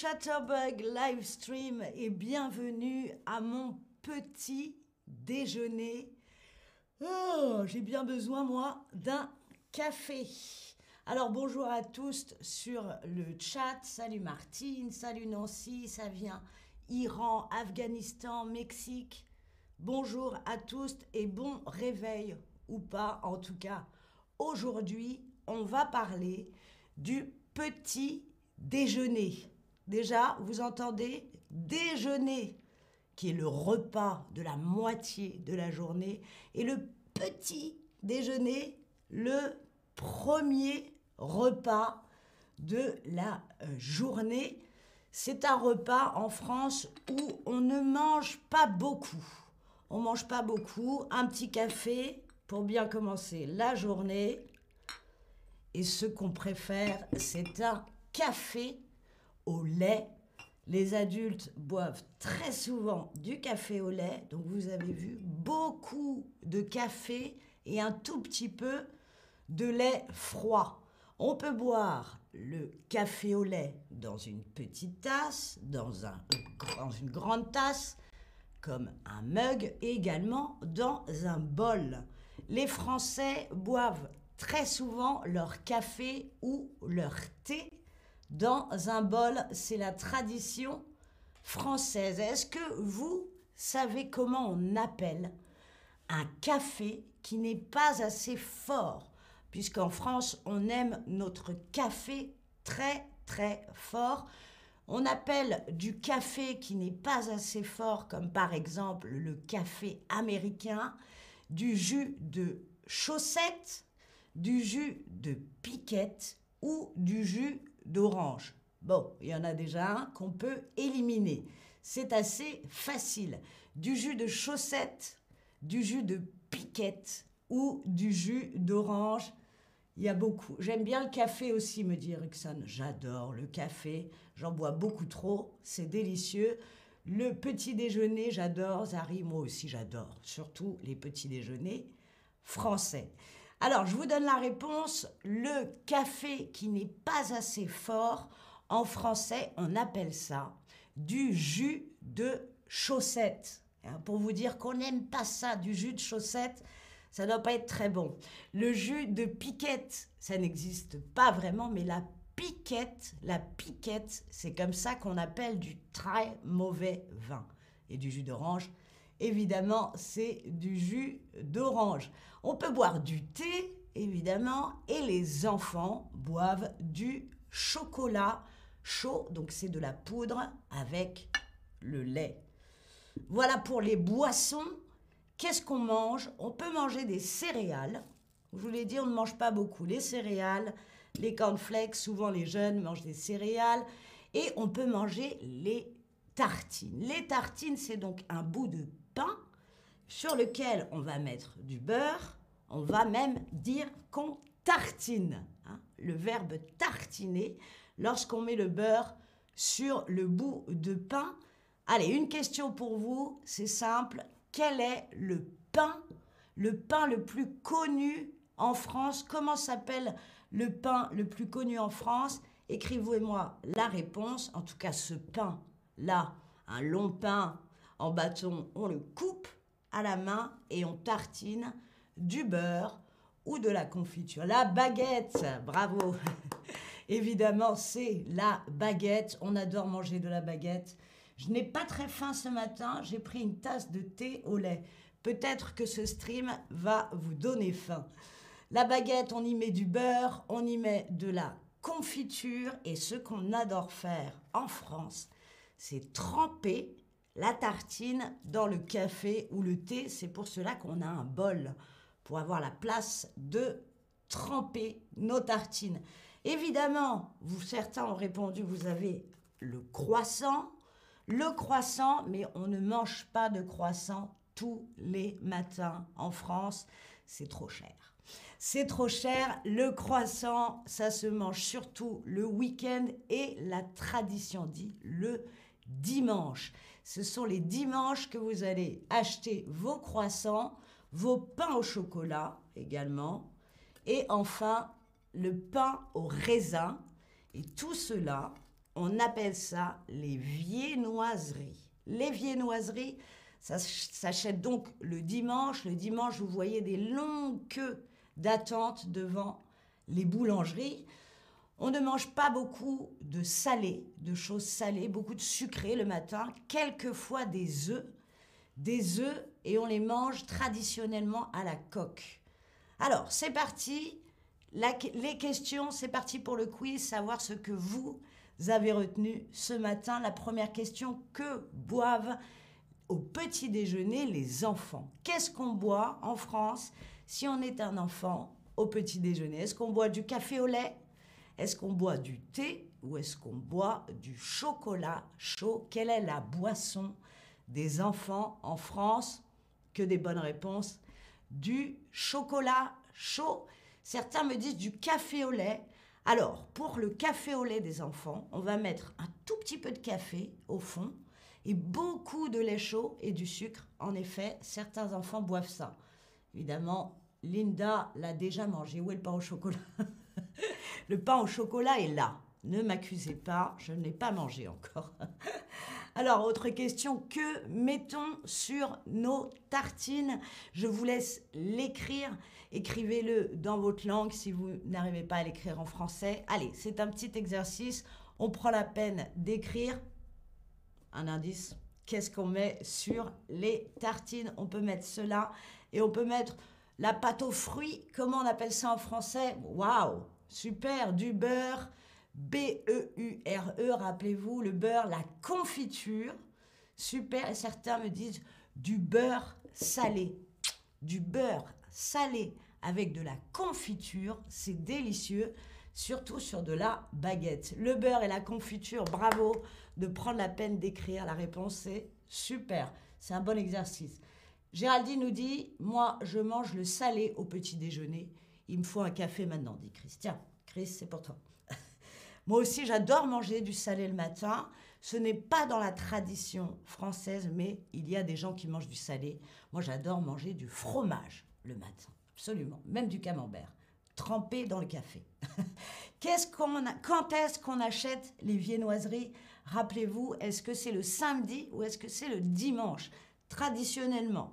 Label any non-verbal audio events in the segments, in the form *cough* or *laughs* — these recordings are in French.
Chatterbug Livestream et bienvenue à mon petit déjeuner. Oh, j'ai bien besoin, moi, d'un café. Alors bonjour à tous sur le chat. Salut Martine, salut Nancy, ça vient Iran, Afghanistan, Mexique. Bonjour à tous et bon réveil ou pas en tout cas. Aujourd'hui, on va parler du petit déjeuner. Déjà, vous entendez déjeuner, qui est le repas de la moitié de la journée, et le petit déjeuner, le premier repas de la euh, journée. C'est un repas en France où on ne mange pas beaucoup. On mange pas beaucoup, un petit café pour bien commencer la journée. Et ce qu'on préfère, c'est un café au lait. Les adultes boivent très souvent du café au lait. Donc vous avez vu beaucoup de café et un tout petit peu de lait froid. On peut boire le café au lait dans une petite tasse, dans, un, une grande tasse, comme un mug, également dans un bol. Les Français boivent très souvent leur café ou leur thé dans un bol. C'est la tradition française. Est-ce que vous savez comment on appelle un café qui n'est pas assez fort? Puisqu'en France, on aime notre café très très fort. On appelle du café qui n'est pas assez fort, comme par exemple le café américain, du jus de chaussette, du jus de piquette ou du jus d'orange. Bon, il y en a déjà un qu'on peut éliminer. C'est assez facile. Du jus de chaussette, du jus de piquette ou du jus d'orange. Il y a beaucoup. J'aime bien le café aussi, me dit Erickson. J'adore le café. J'en bois beaucoup trop. C'est délicieux. Le petit déjeuner, j'adore. Zari, moi aussi, j'adore. Surtout les petits déjeuners français. Alors, je vous donne la réponse. Le café qui n'est pas assez fort, en français, on appelle ça du jus de chaussette. Hein, pour vous dire qu'on n'aime pas ça, du jus de chaussette, ça ne doit pas être très bon. Le jus de piquette, ça n'existe pas vraiment, mais la piquette, la piquette, c'est comme ça qu'on appelle du très mauvais vin. Et du jus d'orange, évidemment, c'est du jus d'orange. On peut boire du thé, évidemment, et les enfants boivent du chocolat chaud, donc c'est de la poudre avec le lait. Voilà pour les boissons. Qu'est-ce qu'on mange? On peut manger des céréales. Je vous l'ai dit, on ne mange pas beaucoup les céréales, les cornflakes, souvent les jeunes mangent des céréales. Et on peut manger les Les tartines, c'est donc un bout de pain sur lequel on va mettre du beurre. On va même dire qu'on tartine. Hein. le verbe tartiner, lorsqu'on met le beurre sur le bout de pain. Allez, une question pour vous, c'est simple. Quel est le pain, le pain le plus connu en France? Comment s'appelle le pain le plus connu en France? Écrivez-moi la réponse. En tout cas, ce pain-là, un long pain en bâton, on le coupe à la main et on tartine du beurre ou de la confiture. La baguette, bravo. *laughs* Évidemment, c'est la baguette. On adore manger de la baguette. Je n'ai pas très faim ce matin. J'ai pris une tasse de thé au lait. Peut-être que ce stream va vous donner faim. La baguette, on y met du beurre, on y met de la confiture. Et ce qu'on adore faire en France, c'est tremper la tartine dans le café ou le thé. C'est pour cela qu'on a un bol, pour avoir la place de tremper nos tartines. Évidemment, vous certains ont répondu, vous avez le croissant. Le croissant, mais on ne mange pas de croissant tous les matins en France. C'est trop cher. C'est trop cher. Le croissant, ça se mange surtout le week-end et la tradition dit le dimanche. Ce sont les dimanches que vous allez acheter vos croissants, vos pains au chocolat également, et enfin le pain au raisin. Et tout cela, On appelle ça les viennoiseries. Les viennoiseries, ça s'achète donc le dimanche. Le dimanche, vous voyez des longues queues d'attente devant les boulangeries. On ne mange pas beaucoup de salé, de choses salées, beaucoup de sucré le matin, quelquefois des œufs, des œufs et on les mange traditionnellement à la coque. Alors, c'est parti. les questions, c'est parti pour le quiz, savoir ce que vous avez retenu ce matin. La première question, que boivent au petit déjeuner les enfants? Qu'est-ce qu'on boit en France si on est un enfant au petit déjeuner? Est-ce qu'on boit du café au lait? Est-ce qu'on boit du thé ou est-ce qu'on boit du chocolat chaud? Quelle est la boisson des enfants en France? Que des bonnes réponses. Du chocolat chaud. Certains me disent du café au lait. Alors, pour le café au lait des enfants, on va mettre un tout petit peu de café au fond et beaucoup de lait chaud et du sucre. En effet, certains enfants boivent ça. Évidemment, Linda l'a déjà mangé. Où est le au chocolat? *laughs* Le pain au chocolat est là. Ne m'accusez pas, je ne l'ai pas mangé encore. *laughs* Alors, autre question, que mettons sur nos tartines? Je vous laisse l'écrire. Écrivez-le dans votre langue si vous n'arrivez pas à l'écrire en français. Allez, c'est un petit exercice. On prend la peine d'écrire un indice. Qu'est-ce qu'on met sur les tartines? On peut mettre cela et on peut mettre la pâte aux fruits. Comment on appelle ça en français? Waouh Super, du beurre, B-E-U-R-E, rappelez-vous, le beurre, la confiture. Super, et certains me disent du beurre salé. Du beurre salé avec de la confiture, c'est délicieux, surtout sur de la baguette. Le beurre et la confiture, bravo de prendre la peine d'écrire. La réponse c'est super, c'est un bon exercice. Géraldine nous dit, moi je mange le salé au petit déjeuner il me faut un café maintenant, dit Chris. Tiens, Chris, c'est pour toi. *laughs* Moi aussi, j'adore manger du salé le matin. Ce n'est pas dans la tradition française, mais il y a des gens qui mangent du salé. Moi, j'adore manger du fromage le matin, absolument, même du camembert, trempé dans le café. *laughs* Quand est-ce qu'on achète les viennoiseries? Rappelez-vous, est-ce que c'est le samedi ou est-ce que c'est le dimanche? Traditionnellement,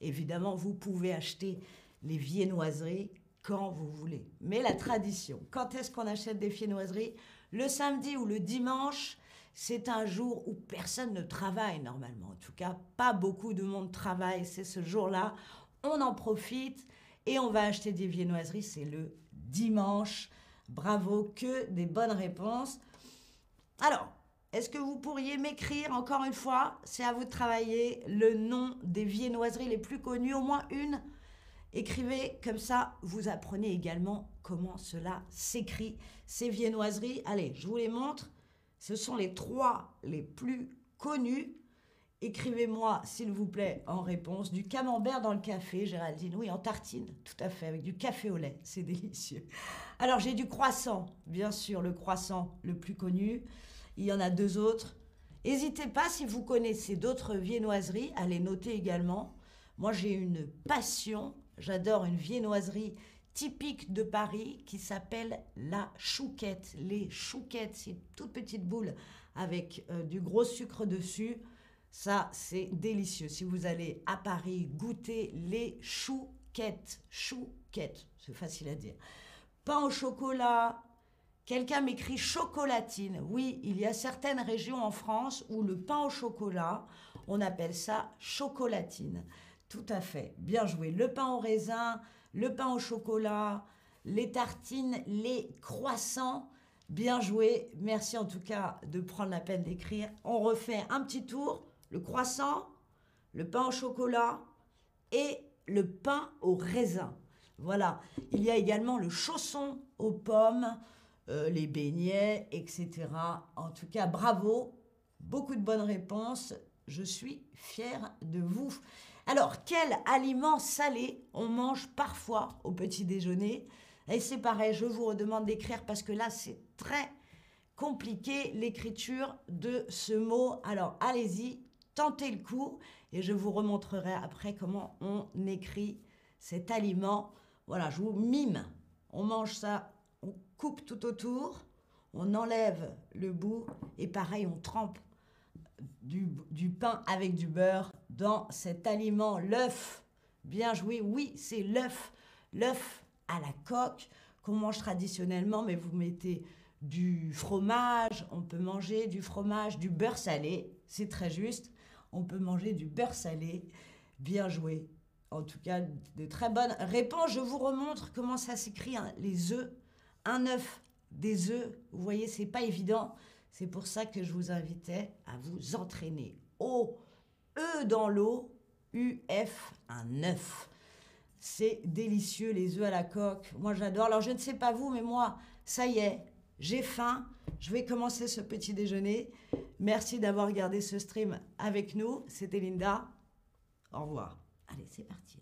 évidemment, vous pouvez acheter les viennoiseries quand vous voulez. Mais la tradition, quand est-ce qu'on achète des viennoiseries? Le samedi ou le dimanche, c'est un jour où personne ne travaille normalement. En tout cas, pas beaucoup de monde travaille. C'est ce jour-là. On en profite et on va acheter des viennoiseries. C'est le dimanche. Bravo, que des bonnes réponses. Alors, est-ce que vous pourriez m'écrire encore une fois C'est à vous de travailler le nom des viennoiseries les plus connues, au moins une? Écrivez comme ça, vous apprenez également comment cela s'écrit. Ces viennoiseries, allez, je vous les montre. Ce sont les trois les plus connus. Écrivez-moi, s'il vous plaît, en réponse. Du camembert dans le café, Géraldine. Oui, en tartine, tout à fait, avec du café au lait. C'est *laughs* délicieux. Alors, j'ai du croissant, bien sûr, le croissant le plus connu. Il y en a deux autres. N'hésitez pas, si vous connaissez d'autres viennoiseries, à les noter également. Moi, j'ai une passion J'adore une viennoiserie typique de Paris qui s'appelle la chouquette. Les chouquettes, c'est une toute petite boule avec euh, du gros sucre dessus. Ça, c'est délicieux. Si vous allez à Paris goûter les chouquettes, chouquettes, c'est facile à dire. Pain au chocolat. Quelqu'un m'écrit chocolatine. Oui, il y a certaines régions en France où le pain au chocolat, on appelle ça chocolatine. Tout à fait. Bien joué. Le pain au raisin, le pain au chocolat, les tartines, les croissants. Bien joué. Merci en tout cas de prendre la peine d'écrire. On refait un petit tour. Le croissant, le pain au chocolat et le pain au raisin. Voilà. Il y a également le chausson aux pommes, euh, les beignets, etc. En tout cas, bravo. Beaucoup de bonnes réponses. Je suis fière de vous. Alors, quel aliment salé on mange parfois au petit déjeuner? Et c'est pareil, je vous redemande d'écrire parce que là, c'est très compliqué l'écriture de ce mot. Alors, allez-y, tentez le coup et je vous remontrerai après comment on écrit cet aliment. Voilà, je vous mime. On mange ça, on coupe tout autour, on enlève le bout et pareil, on trempe du, du pain avec du beurre dans cet aliment, l'œuf. Bien joué, oui, c'est l'œuf. L'œuf à la coque qu'on mange traditionnellement, mais vous mettez du fromage, on peut manger du fromage, du beurre salé, c'est très juste. On peut manger du beurre salé. Bien joué. En tout cas, de très bonnes réponses. Je vous remontre comment ça s'écrit, hein, les œufs. Un œuf, des œufs. Vous voyez, c'est pas évident. C'est pour ça que je vous invitais à vous entraîner. O, E dans l'eau, U, F, un œuf. C'est délicieux, les œufs à la coque. Moi, j'adore. Alors, je ne sais pas vous, mais moi, ça y est, j'ai faim. Je vais commencer ce petit déjeuner. Merci d'avoir regardé ce stream avec nous. C'était Linda. Au revoir. Allez, c'est parti.